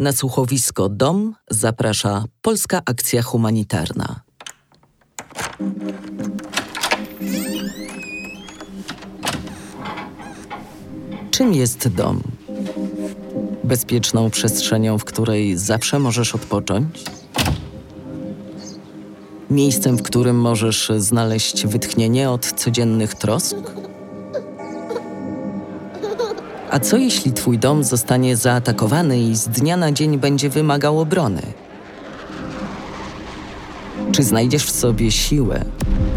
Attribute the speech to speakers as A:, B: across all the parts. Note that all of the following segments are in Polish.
A: Na słuchowisko Dom zaprasza Polska Akcja Humanitarna. Czym jest dom? Bezpieczną przestrzenią, w której zawsze możesz odpocząć? Miejscem, w którym możesz znaleźć wytchnienie od codziennych trosk? A co jeśli twój dom zostanie zaatakowany i z dnia na dzień będzie wymagał obrony? Czy znajdziesz w sobie siłę,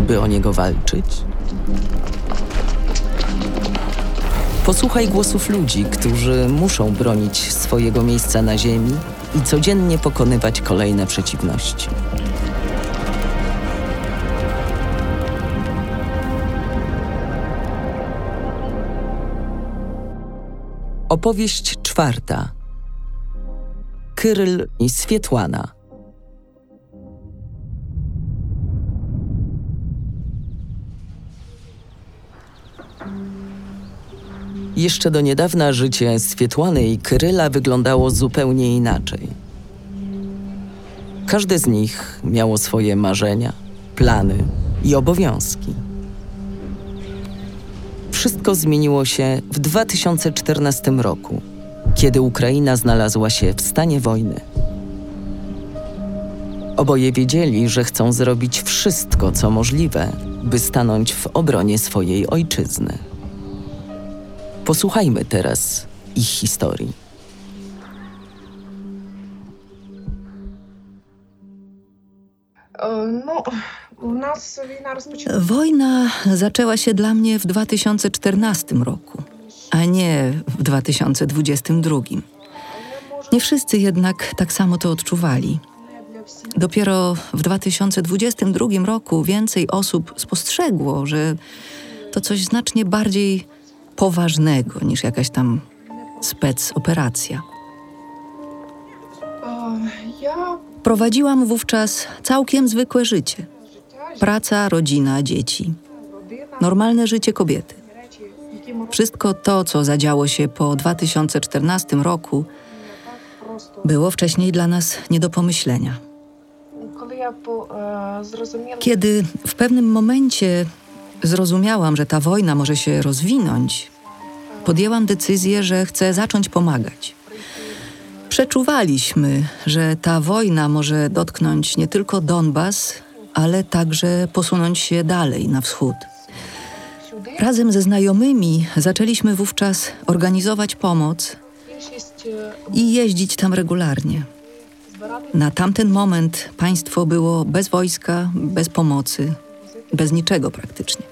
A: by o niego walczyć? Posłuchaj głosów ludzi, którzy muszą bronić swojego miejsca na ziemi i codziennie pokonywać kolejne przeciwności. Opowieść czwarta. Kyryl i Swietłana. Jeszcze do niedawna życie Swietłany i Kryla wyglądało zupełnie inaczej. Każde z nich miało swoje marzenia, plany i obowiązki. Wszystko zmieniło się w 2014 roku, kiedy Ukraina znalazła się w stanie wojny. Oboje wiedzieli, że chcą zrobić wszystko, co możliwe, by stanąć w obronie swojej ojczyzny. Posłuchajmy teraz ich historii.
B: No, u nas wojna rozpoczęła.
C: Wojna zaczęła się dla mnie w 2014 roku, a nie w 2022. Nie wszyscy jednak tak samo to odczuwali. Dopiero w 2022 roku więcej osób spostrzegło, że to coś znacznie bardziej poważnego niż jakaś tam specoperacja. Prowadziłam wówczas całkiem zwykłe życie. Praca, rodzina, dzieci. Normalne życie kobiety. Wszystko to, co zadziało się po 2014 roku, było wcześniej dla nas nie do pomyślenia. Kiedy w pewnym momencie zrozumiałam, że ta wojna może się rozwinąć, podjęłam decyzję, że chcę zacząć pomagać. Przeczuwaliśmy, że ta wojna może dotknąć nie tylko Donbas, ale także posunąć się dalej na wschód. Razem ze znajomymi zaczęliśmy wówczas organizować pomoc i jeździć tam regularnie. Na tamten moment państwo było bez wojska, bez pomocy, bez niczego praktycznie.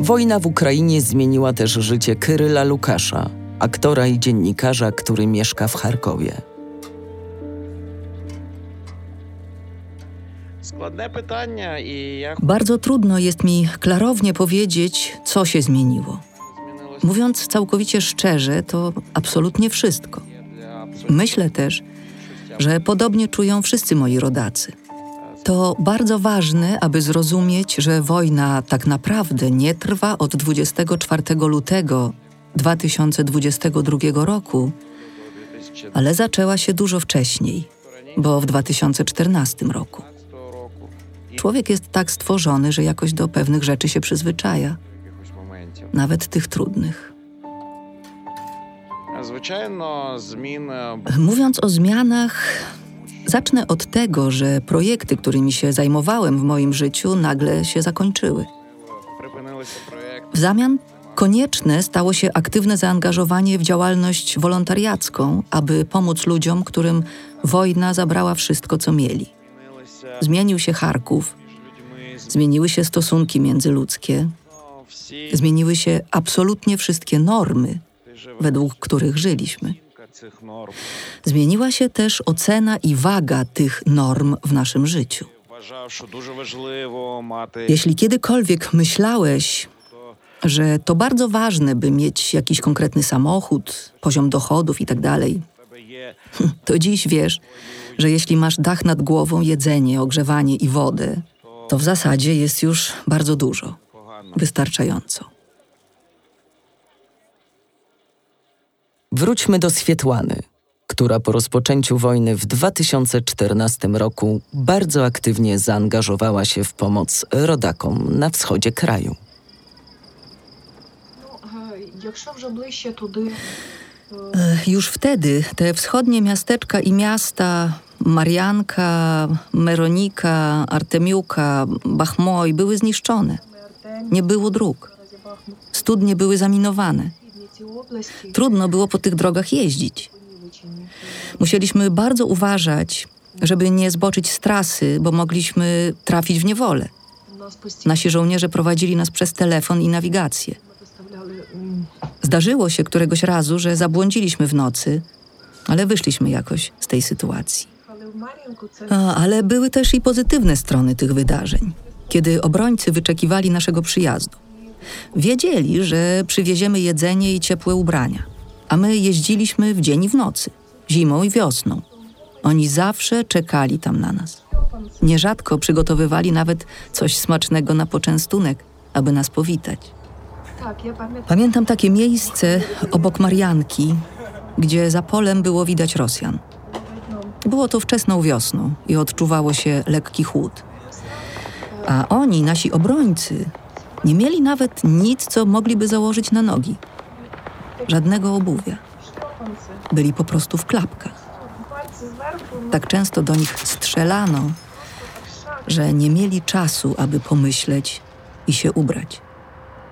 A: Wojna w Ukrainie zmieniła też życie Kryla Lukasza, aktora i dziennikarza, który mieszka w Charkowie.
C: Bardzo trudno jest mi klarownie powiedzieć, co się zmieniło. Mówiąc całkowicie szczerze, to absolutnie wszystko. Myślę też, że podobnie czują wszyscy moi rodacy. To bardzo ważne, aby zrozumieć, że wojna tak naprawdę nie trwa od 24 lutego 2022 roku, ale zaczęła się dużo wcześniej, bo w 2014 roku. Człowiek jest tak stworzony, że jakoś do pewnych rzeczy się przyzwyczaja, nawet tych trudnych. Mówiąc o zmianach, zacznę od tego, że projekty, którymi się zajmowałem w moim życiu, nagle się zakończyły. W zamian Konieczne stało się aktywne zaangażowanie w działalność wolontariacką, aby pomóc ludziom, którym wojna zabrała wszystko, co mieli. Zmienił się Charków, zmieniły się stosunki międzyludzkie, zmieniły się absolutnie wszystkie normy, według których żyliśmy. Zmieniła się też ocena i waga tych norm w naszym życiu. Jeśli kiedykolwiek myślałeś, że to bardzo ważne, by mieć jakiś konkretny samochód, poziom dochodów itd.
D: Tak hm,
C: to dziś wiesz, że jeśli masz dach nad głową, jedzenie, ogrzewanie i wodę, to w zasadzie jest już bardzo dużo, wystarczająco.
A: Wróćmy do Swietłany, która po rozpoczęciu wojny w 2014 roku bardzo aktywnie zaangażowała się w pomoc rodakom na wschodzie kraju.
B: Ну, е, якщо вже ближче туди, е,
C: Ech, Już wtedy te wschodnie miasteczka i miasta Marianka, Meronika, Artemiuka, Bachmoj były zniszczone.
B: Артем,
C: Nie było dróg.
B: Бахмут,
C: Studnie były zaminowane.
B: ці області
C: Trudno było po tych drogach jeździć.
B: понівечені.
C: Musieliśmy bardzo uważać, żeby nie zboczyć z trasy, bo mogliśmy trafić w niewolę.
B: У нас постійно
C: Nasi żołnierze prowadzili nas przez telefon i nawigację. Zdarzyło się któregoś razu, że zabłądziliśmy w nocy, ale wyszliśmy jakoś z tej sytuacji. A, ale były też i pozytywne strony tych wydarzeń, kiedy obrońcy wyczekiwali naszego przyjazdu. Wiedzieli, że przywieziemy jedzenie i ciepłe ubrania, a my jeździliśmy w dzień i w nocy, zimą i wiosną. Oni zawsze czekali tam na nas. Nierzadko przygotowywali nawet coś smacznego na poczęstunek, aby nas powitać.
B: Tak, pamiętam.
C: Pamiętam takie miejsce obok Marianki, gdzie za polem było widać Rosjan. Było to wczesną wiosną i odczuwało się lekki chłód. A oni, nasi obrońcy, nie mieli nawet nic, co mogliby założyć na nogi. Żadnego obuwia. Byli po prostu w klapkach. Tak często do nich strzelano, że nie mieli czasu, aby pomyśleć i się ubrać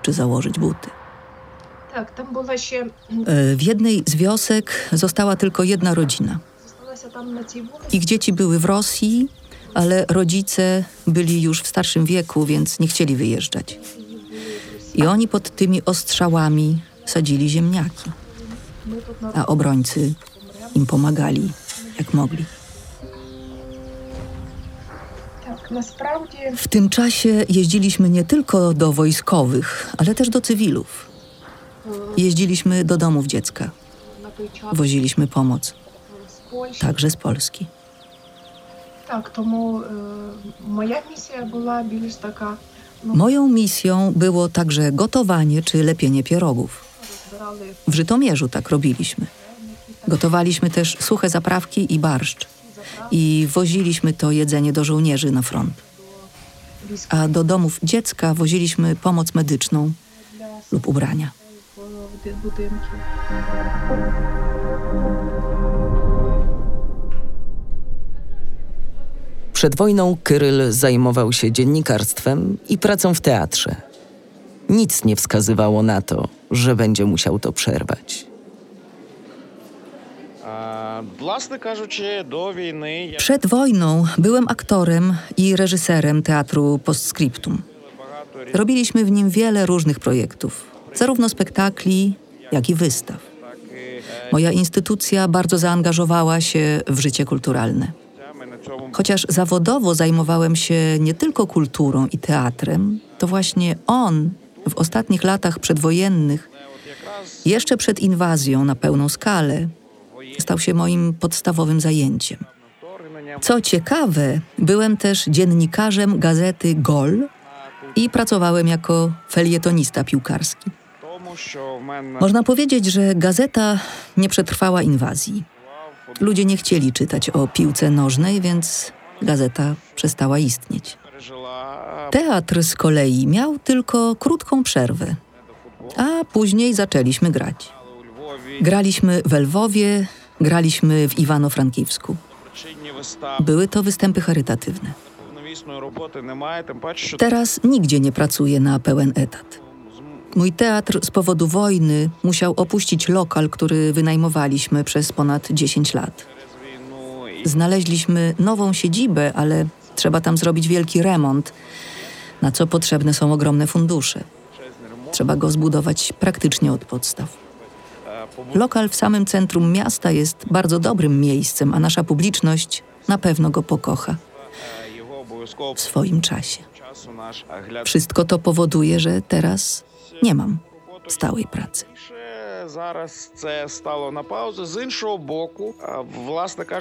C: czy założyć buty.
B: Tak, tam była.
C: E, w jednej z wiosek została tylko jedna rodzina. Ich dzieci były w Rosji, ale rodzice byli już w starszym wieku, więc nie chcieli wyjeżdżać. I oni pod tymi ostrzałami sadzili ziemniaki, a obrońcy im pomagali, jak mogli.
B: насправді
C: W tym czasie jeździliśmy nie tylko do wojskowych, ale też do cywilów.
B: е,
C: Jeździliśmy do domów dziecka,
B: на той час
C: woziliśmy pomoc,
B: з Польщі.
C: także z Polski.
B: Так, тому е, моя місія була більш така. Ну,
C: Moją misją było także gotowanie czy lepienie pierogów.
B: збирали
C: W Żytomierzu tak robiliśmy. Gotowaliśmy też suche zaprawki i barszcz. i woziliśmy to jedzenie do żołnierzy na front. A do domów dziecka woziliśmy pomoc medyczną lub ubrania.
A: Przed wojną Kyryl zajmował się dziennikarstwem i pracą w teatrze. Nic nie wskazywało na to, że będzie musiał to przerwać.
C: Przed wojną byłem aktorem i reżyserem teatru Postscriptum. Robiliśmy w nim wiele różnych projektów, zarówno spektakli, jak i wystaw. Moja instytucja bardzo zaangażowała się w życie kulturalne. Chociaż zawodowo zajmowałem się nie tylko kulturą i teatrem, to właśnie on w ostatnich latach przedwojennych, jeszcze przed inwazją na pełną skalę, stał się moim podstawowym zajęciem. Co ciekawe, byłem też dziennikarzem gazety Gol i pracowałem jako felietonista piłkarski. Można powiedzieć, że gazeta nie przetrwała inwazji. Ludzie nie chcieli czytać o piłce nożnej, więc gazeta przestała istnieć. Teatr z kolei miał tylko krótką przerwę, a później zaczęliśmy grać. Graliśmy w Lwowie, Graliśmy w Iwano-Frankiwsku. Były to występy charytatywne. Teraz nigdzie nie pracuję na pełen etat. Mój teatr z powodu wojny musiał opuścić lokal, który wynajmowaliśmy przez ponad 10 lat. Znaleźliśmy nową siedzibę, ale trzeba tam zrobić wielki remont, na co potrzebne są ogromne fundusze. Trzeba go zbudować praktycznie od podstaw. Lokal w samym centrum miasta jest bardzo dobrym miejscem, a nasza publiczność na pewno go pokocha w swoim czasie. Wszystko to powoduje, że teraz nie mam stałej pracy.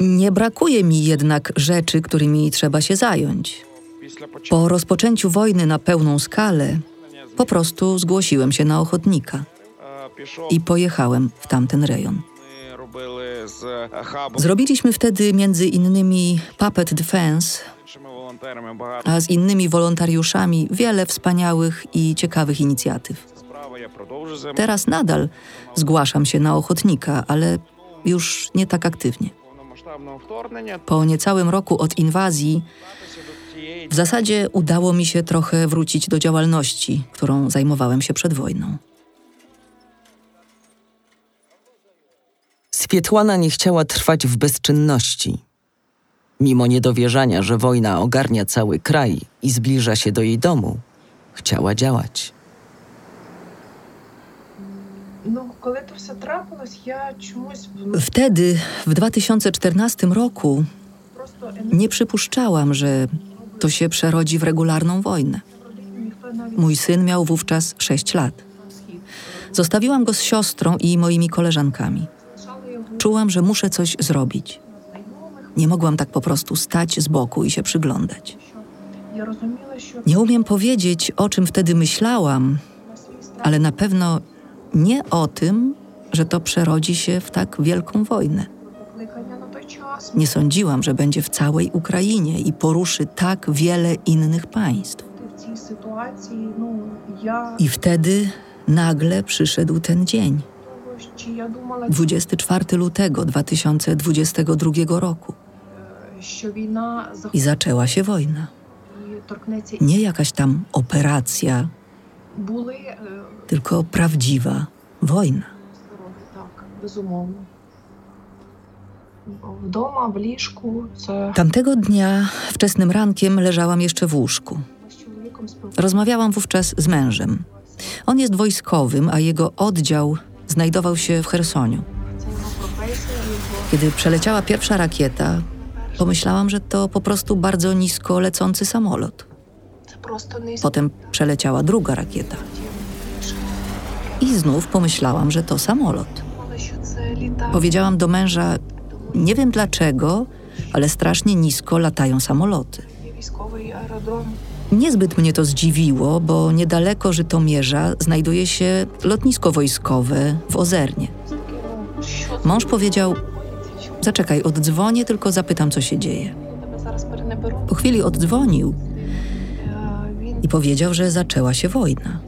C: Nie brakuje mi jednak rzeczy, którymi trzeba się zająć. Po rozpoczęciu wojny na pełną skalę, po prostu zgłosiłem się na ochotnika i pojechałem w tamten rejon. Zrobiliśmy wtedy między innymi Puppet Defense, a z innymi wolontariuszami wiele wspaniałych i ciekawych inicjatyw. Teraz nadal zgłaszam się na ochotnika, ale już nie tak aktywnie. Po niecałym roku od inwazji w zasadzie udało mi się trochę wrócić do działalności, którą zajmowałem się przed wojną.
A: Świetłana nie chciała trwać w bezczynności. Mimo niedowierzania, że wojna ogarnia cały kraj i zbliża się do jej domu, chciała działać.
C: Wtedy, w 2014 roku, nie przypuszczałam, że to się przerodzi w regularną wojnę. Mój syn miał wówczas 6 lat. Zostawiłam go z siostrą i moimi koleżankami czułam, że muszę coś zrobić. Nie mogłam tak po prostu stać z boku i się przyglądać. Nie umiem powiedzieć, o czym wtedy myślałam, ale na pewno nie o tym, że to przerodzi się w tak wielką wojnę. Nie sądziłam, że będzie w całej Ukrainie i poruszy tak wiele innych państw. I wtedy nagle przyszedł ten dzień. 24 lutego 2022 roku. I zaczęła się wojna. Nie jakaś tam operacja, tylko prawdziwa wojna. Tamtego dnia wczesnym rankiem leżałam jeszcze w łóżku. Rozmawiałam wówczas z mężem. On jest wojskowym, a jego oddział znajdował się w Chersoniu. Kiedy przeleciała pierwsza rakieta, pomyślałam, że to po prostu bardzo nisko lecący samolot. Potem przeleciała druga rakieta. I znów pomyślałam, że to samolot. Powiedziałam do męża: Nie wiem dlaczego, ale strasznie nisko latają samoloty. Niezbyt mnie to zdziwiło, bo niedaleko Żytomierza znajduje się lotnisko wojskowe w Ozernie. Mąż powiedział: Zaczekaj, oddzwonię, tylko zapytam, co się dzieje. Po chwili oddzwonił i powiedział, że zaczęła się wojna.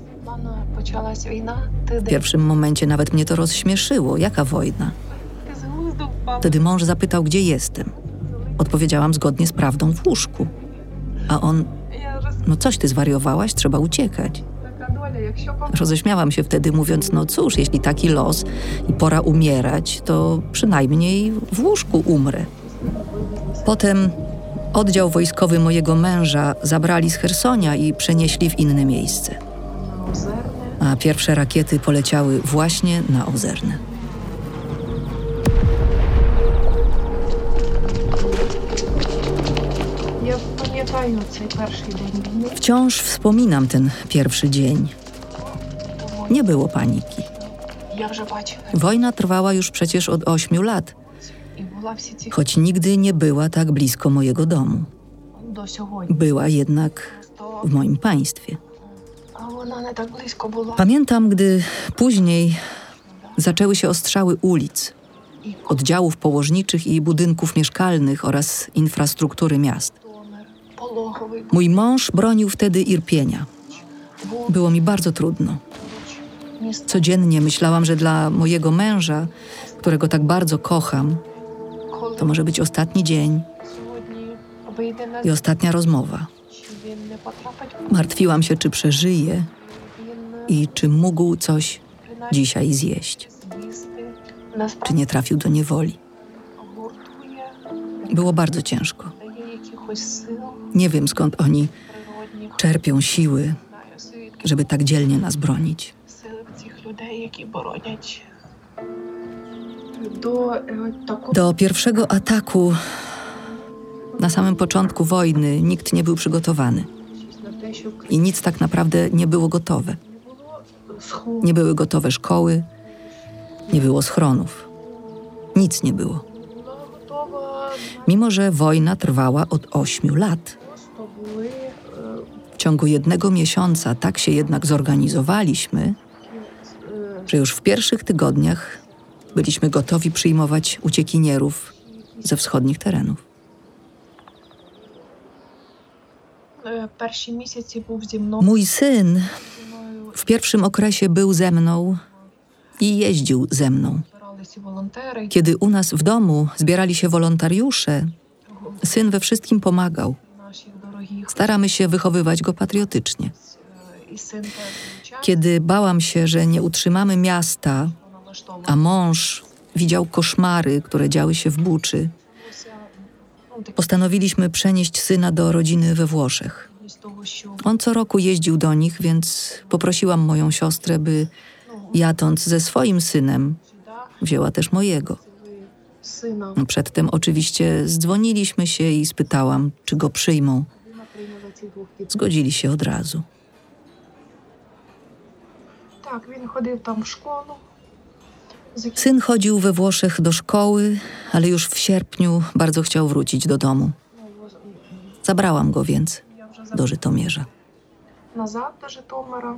C: W pierwszym momencie nawet mnie to rozśmieszyło. Jaka wojna? Wtedy mąż zapytał, gdzie jestem. Odpowiedziałam zgodnie z prawdą w łóżku. A on no coś ty zwariowałaś, trzeba uciekać. Roześmiałam się wtedy, mówiąc: No cóż, jeśli taki los i pora umierać, to przynajmniej w łóżku umrę. Potem oddział wojskowy mojego męża zabrali z Hersonia i przenieśli w inne miejsce. A pierwsze rakiety poleciały właśnie na Ozerne.
B: Ja pamiętam o tej pierwszej dzień.
C: Wciąż wspominam ten pierwszy dzień. Nie było paniki. Wojna trwała już przecież od ośmiu lat, choć nigdy nie była tak blisko mojego domu. Była jednak w moim państwie. Pamiętam, gdy później zaczęły się ostrzały ulic, oddziałów położniczych i budynków mieszkalnych oraz infrastruktury miast. Mój mąż bronił wtedy Irpienia. Było mi bardzo trudno. Codziennie myślałam, że dla mojego męża, którego tak bardzo kocham, to może być ostatni dzień i ostatnia rozmowa. Martwiłam się, czy przeżyje i czy mógł coś dzisiaj zjeść, czy nie trafił do niewoli. Było bardzo ciężko. Nie wiem skąd oni czerpią siły, żeby tak dzielnie nas bronić. Do pierwszego ataku na samym początku wojny nikt nie był przygotowany. I nic tak naprawdę nie było gotowe. Nie były gotowe szkoły, nie było schronów. Nic nie było mimo że wojna trwała od ośmiu lat. W ciągu jednego miesiąca tak się jednak zorganizowaliśmy, że już w pierwszych tygodniach byliśmy gotowi przyjmować uciekinierów ze wschodnich terenów. Mój syn w pierwszym okresie był ze mną i jeździł ze mną. Kiedy u nas w domu zbierali się wolontariusze, syn we wszystkim pomagał. Staramy się wychowywać go patriotycznie. Kiedy bałam się, że nie utrzymamy miasta, a mąż widział koszmary, które działy się w Buczy, postanowiliśmy przenieść syna do rodziny we Włoszech. On co roku jeździł do nich, więc poprosiłam moją siostrę, by jadąc ze swoim synem, Wzięła też mojego. Przedtem oczywiście zdzwoniliśmy się i spytałam, czy go przyjmą. Zgodzili się od razu. Syn chodził we Włoszech do szkoły, ale już w sierpniu bardzo chciał wrócić do domu. Zabrałam go więc do Żytomierza.
B: Nazad do Żytomira.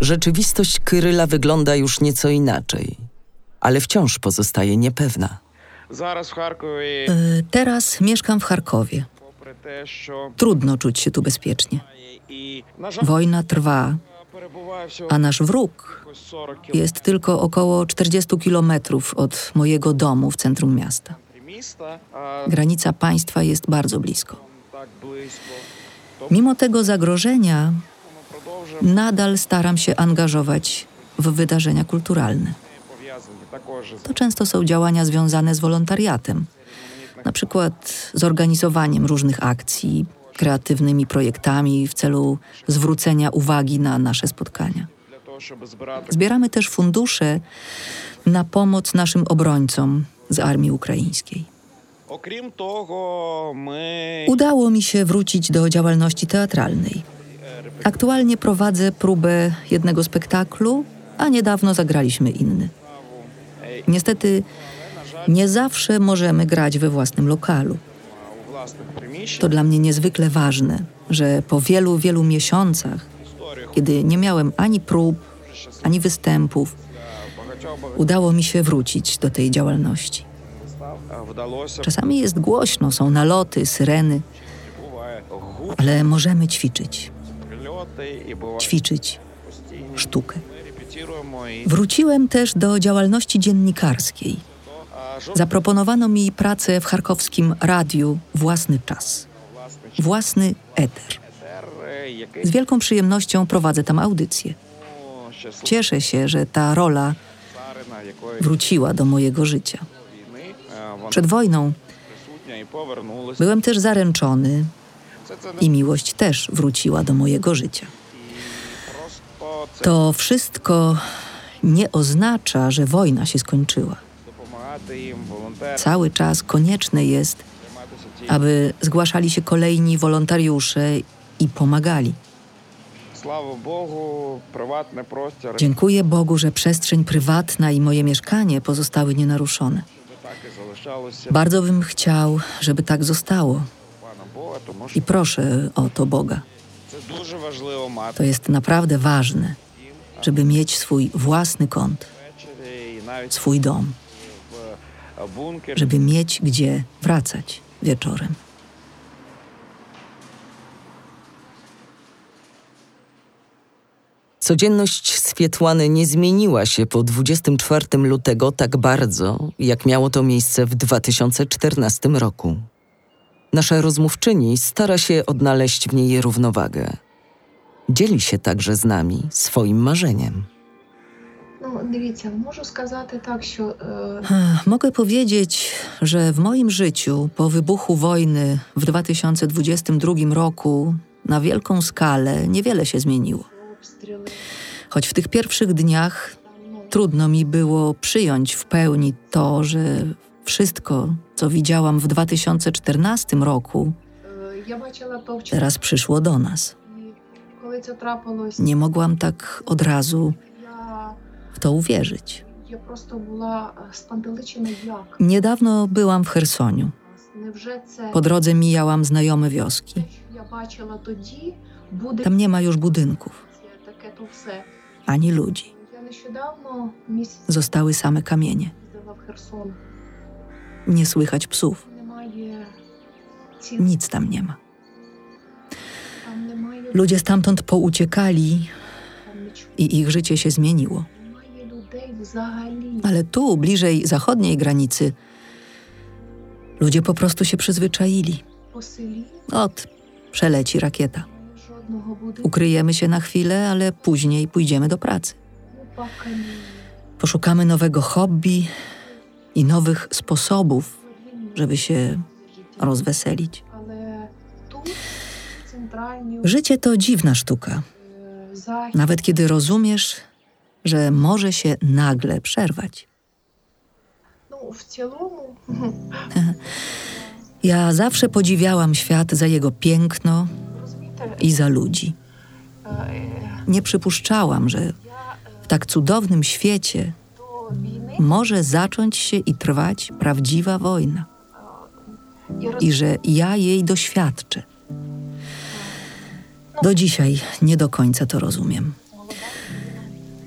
A: Rzeczywistość Kryla wygląda już nieco inaczej, ale wciąż pozostaje niepewna.
C: E, teraz mieszkam w Charkowie. Trudno czuć się tu bezpiecznie. Wojna trwa, a nasz wróg jest tylko około 40 kilometrów od mojego domu w centrum miasta. Granica państwa jest bardzo blisko. Mimo tego zagrożenia nadal staram się angażować w wydarzenia kulturalne. To często są działania związane z wolontariatem, na przykład zorganizowaniem różnych akcji, kreatywnymi projektami w celu zwrócenia uwagi na nasze spotkania. Zbieramy też fundusze na pomoc naszym obrońcom z armii ukraińskiej. Udało mi się wrócić do działalności teatralnej. Aktualnie prowadzę próbę jednego spektaklu, a niedawno zagraliśmy inny. Niestety nie zawsze możemy grać we własnym lokalu. To dla mnie niezwykle ważne, że po wielu, wielu miesiącach, kiedy nie miałem ani prób, ani występów, udało mi się wrócić do tej działalności. Czasami jest głośno, są naloty, syreny, ale możemy ćwiczyć. Ćwiczyć sztukę. Wróciłem też do działalności dziennikarskiej. Zaproponowano mi pracę w charkowskim radiu Własny Czas, Własny Eter. Z wielką przyjemnością prowadzę tam audycję. Cieszę się, że ta rola wróciła do mojego życia przed wojną. Byłem też zaręczony i miłość też wróciła do mojego życia. To wszystko nie oznacza, że wojna się skończyła. Cały czas konieczne jest, aby zgłaszali się kolejni wolontariusze i pomagali. Dziękuję Bogu, że przestrzeń prywatna i moje mieszkanie pozostały nienaruszone. Bardzo bym chciał, żeby tak zostało. I proszę o to Boga. To jest naprawdę ważne, żeby mieć swój własny kąt, swój dom, żeby mieć gdzie wracać wieczorem.
A: Codzienność Swietłany nie zmieniła się po 24 lutego tak bardzo, jak miało to miejsce w 2014 roku. Nasza rozmówczyni stara się odnaleźć w niej równowagę. Dzieli się także z nami swoim marzeniem.
B: Ну, дивіться, можу сказати так, що е,
C: Ech, Mogę powiedzieć, że w moim życiu po wybuchu wojny w 2022 roku na wielką skalę niewiele się zmieniło. Choć w tych pierwszych dniach trudno mi było przyjąć w pełni to, że wszystko, co widziałam w 2014 roku, teraz przyszło do nas. Nie mogłam tak od razu w to uwierzyć. Niedawno byłam w Chersoniu. Po drodze mijałam znajome wioski. Tam nie ma już budynków ani ludzi. Zostały same kamienie. Nie słychać psów. Nic tam nie ma. Ludzie stamtąd pouciekali i ich życie się zmieniło. Ale tu, bliżej zachodniej granicy, ludzie po prostu się przyzwyczaili. Ot, przeleci rakieta. Ukryjemy się na chwilę, ale później pójdziemy do pracy. Poszukamy nowego hobby i nowych sposobów, żeby się rozweselić. Życie to dziwna sztuka. Nawet kiedy rozumiesz, że może się nagle przerwać. Ja zawsze podziwiałam świat za jego piękno i za ludzi. Nie przypuszczałam, że w tak cudownym świecie może zacząć się i trwać prawdziwa wojna i że ja jej doświadczę. Do dzisiaj nie do końca to rozumiem.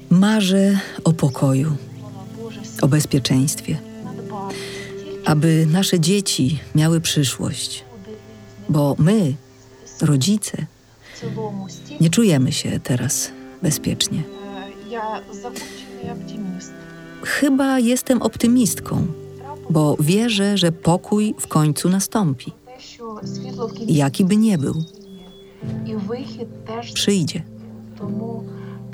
C: Marzę o pokoju, o bezpieczeństwie, aby nasze dzieci miały przyszłość, bo my, rodzice, nie czujemy się teraz bezpiecznie.
B: Е, Я закупчений оптиміст.
C: Chyba jestem optymistką,
B: Трапило
C: bo wierzę, że pokój w końcu nastąpi,
B: те, що світло в кінці
C: jaki by nie był,
B: і вихід теж
C: przyjdzie.
B: тому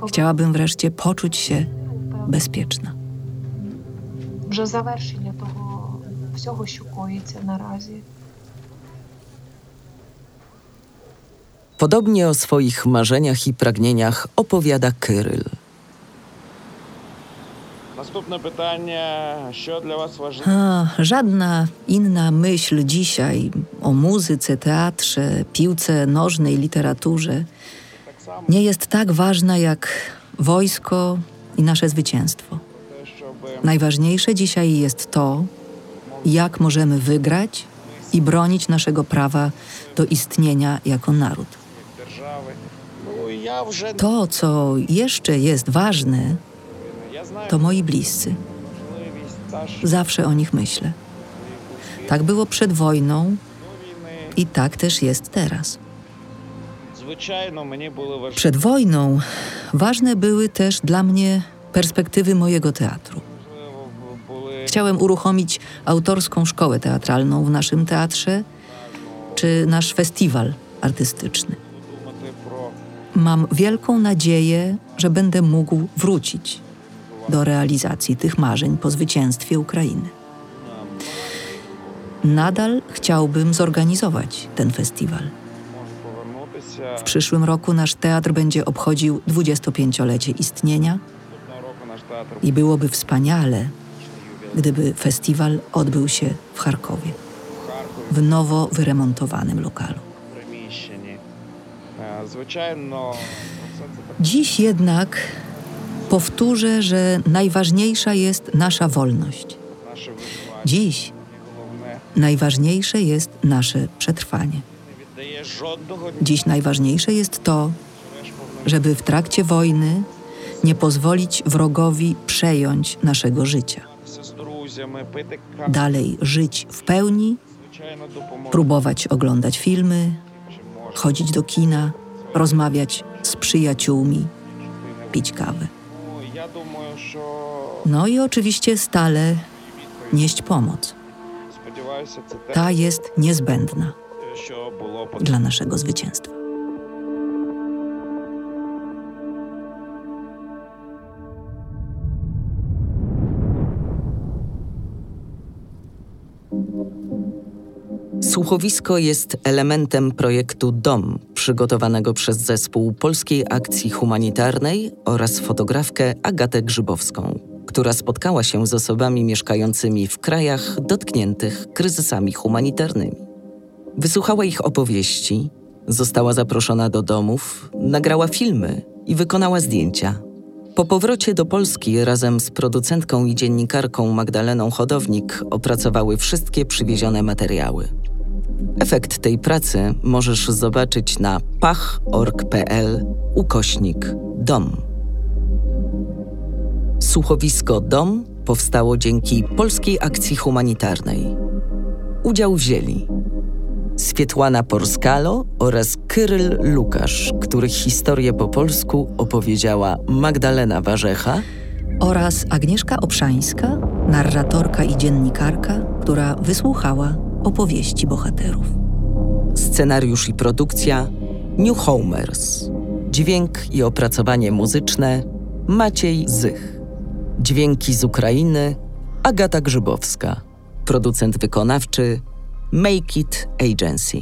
C: Chciałabym wreszcie poczuć się
B: повинен
C: bezpieczna.
B: вже завершення того всього, що коїться наразі.
A: Podobnie o swoich marzeniach i pragnieniach opowiada Kyryl.
C: A, żadna inna myśl dzisiaj o muzyce, teatrze, piłce nożnej, literaturze nie jest tak ważna jak wojsko i nasze zwycięstwo. Najważniejsze dzisiaj jest to, jak możemy wygrać i bronić naszego prawa do istnienia jako naród. To, co jeszcze jest ważne, to moi bliscy. Zawsze o nich myślę. Tak było przed wojną i tak też jest teraz. Przed wojną ważne były też dla mnie perspektywy mojego teatru. Chciałem uruchomić autorską szkołę teatralną w naszym teatrze czy nasz festiwal artystyczny mam wielką nadzieję, że będę mógł wrócić do realizacji tych marzeń po zwycięstwie Ukrainy. Nadal chciałbym zorganizować ten festiwal. W przyszłym roku nasz teatr będzie obchodził 25-lecie istnienia i byłoby wspaniale, gdyby festiwal odbył się w Charkowie, w nowo wyremontowanym lokalu. Dziś jednak powtórzę, że najważniejsza jest nasza wolność. Dziś najważniejsze jest nasze przetrwanie. Dziś najważniejsze jest to, żeby w trakcie wojny nie pozwolić wrogowi przejąć naszego życia. Dalej żyć w pełni, próbować oglądać filmy, chodzić do kina, rozmawiać z przyjaciółmi, pić kawę. No i oczywiście stale nieść pomoc. Ta jest niezbędna dla naszego zwycięstwa.
A: Słuchowisko jest elementem projektu DOM, przygotowanego przez zespół Polskiej Akcji Humanitarnej oraz fotografkę Agatę Grzybowską, która spotkała się z osobami mieszkającymi w krajach dotkniętych kryzysami humanitarnymi. Wysłuchała ich opowieści, została zaproszona do domów, nagrała filmy i wykonała zdjęcia. Po powrocie do Polski razem z producentką i dziennikarką Magdaleną Hodownik opracowały wszystkie przywiezione materiały. Efekt tej pracy możesz zobaczyć na pach.org.pl ukośnik dom. Słuchowisko Dom powstało dzięki Polskiej Akcji Humanitarnej. Udział wzięli Swietłana Porskalo oraz Kyryl Lukasz, których historię po polsku opowiedziała Magdalena Warzecha
C: oraz Agnieszka Obszańska, narratorka i dziennikarka, która wysłuchała opowieści bohaterów.
A: Scenariusz i produkcja New Homers. Dźwięk i opracowanie muzyczne Maciej Zych. Dźwięki z Ukrainy Agata Grzybowska. Producent wykonawczy Make It Agency.